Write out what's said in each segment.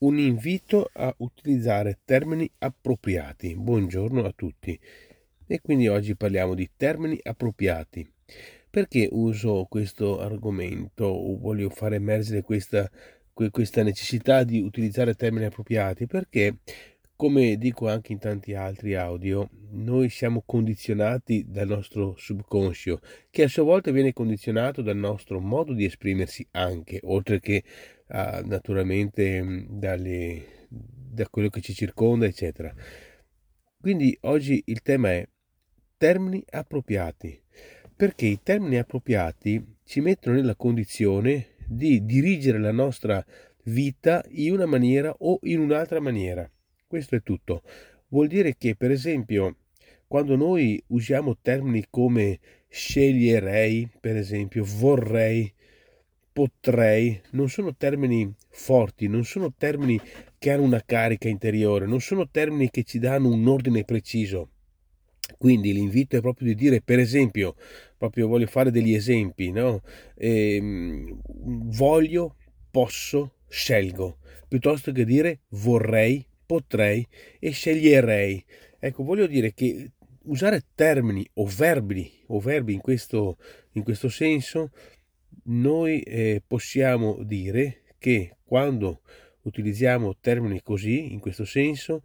un invito a utilizzare termini appropriati. Buongiorno a tutti. E quindi oggi parliamo di termini appropriati. Perché uso questo argomento o voglio fare emergere questa, questa necessità di utilizzare termini appropriati? Perché, come dico anche in tanti altri audio, noi siamo condizionati dal nostro subconscio, che a sua volta viene condizionato dal nostro modo di esprimersi anche, oltre che uh, naturalmente mm, dalle, da quello che ci circonda, eccetera. Quindi oggi il tema è termini appropriati, perché i termini appropriati ci mettono nella condizione di dirigere la nostra vita in una maniera o in un'altra maniera. Questo è tutto. Vuol dire che, per esempio, quando noi usiamo termini come sceglierei, per esempio, vorrei, potrei non sono termini forti, non sono termini che hanno una carica interiore, non sono termini che ci danno un ordine preciso. Quindi l'invito è proprio di dire, per esempio, proprio voglio fare degli esempi, no? Ehm, voglio, posso, scelgo, piuttosto che dire vorrei, potrei e sceglierei. Ecco, voglio dire che usare termini o verbi, o verbi in questo, in questo senso noi eh, possiamo dire che quando utilizziamo termini così, in questo senso,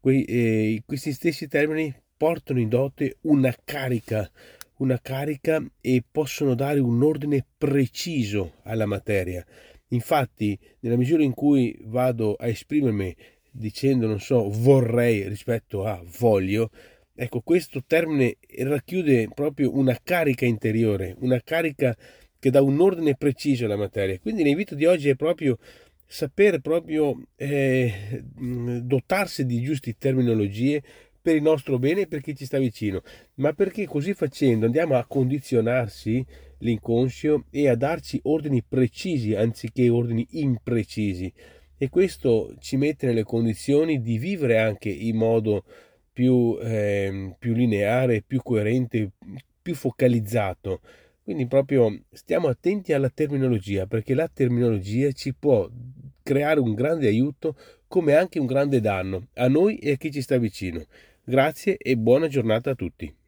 quei, eh, questi stessi termini portano in dote una carica, una carica e possono dare un ordine preciso alla materia. Infatti, nella misura in cui vado a esprimermi dicendo, non so, vorrei rispetto a voglio, ecco, questo termine racchiude proprio una carica interiore, una carica che dà un ordine preciso alla materia. Quindi l'invito di oggi è proprio sapere proprio eh, dotarsi di giuste terminologie per il nostro bene e per chi ci sta vicino, ma perché così facendo andiamo a condizionarsi l'inconscio e a darci ordini precisi anziché ordini imprecisi. E questo ci mette nelle condizioni di vivere anche in modo più, eh, più lineare, più coerente, più focalizzato quindi proprio stiamo attenti alla terminologia perché la terminologia ci può creare un grande aiuto come anche un grande danno a noi e a chi ci sta vicino. Grazie e buona giornata a tutti.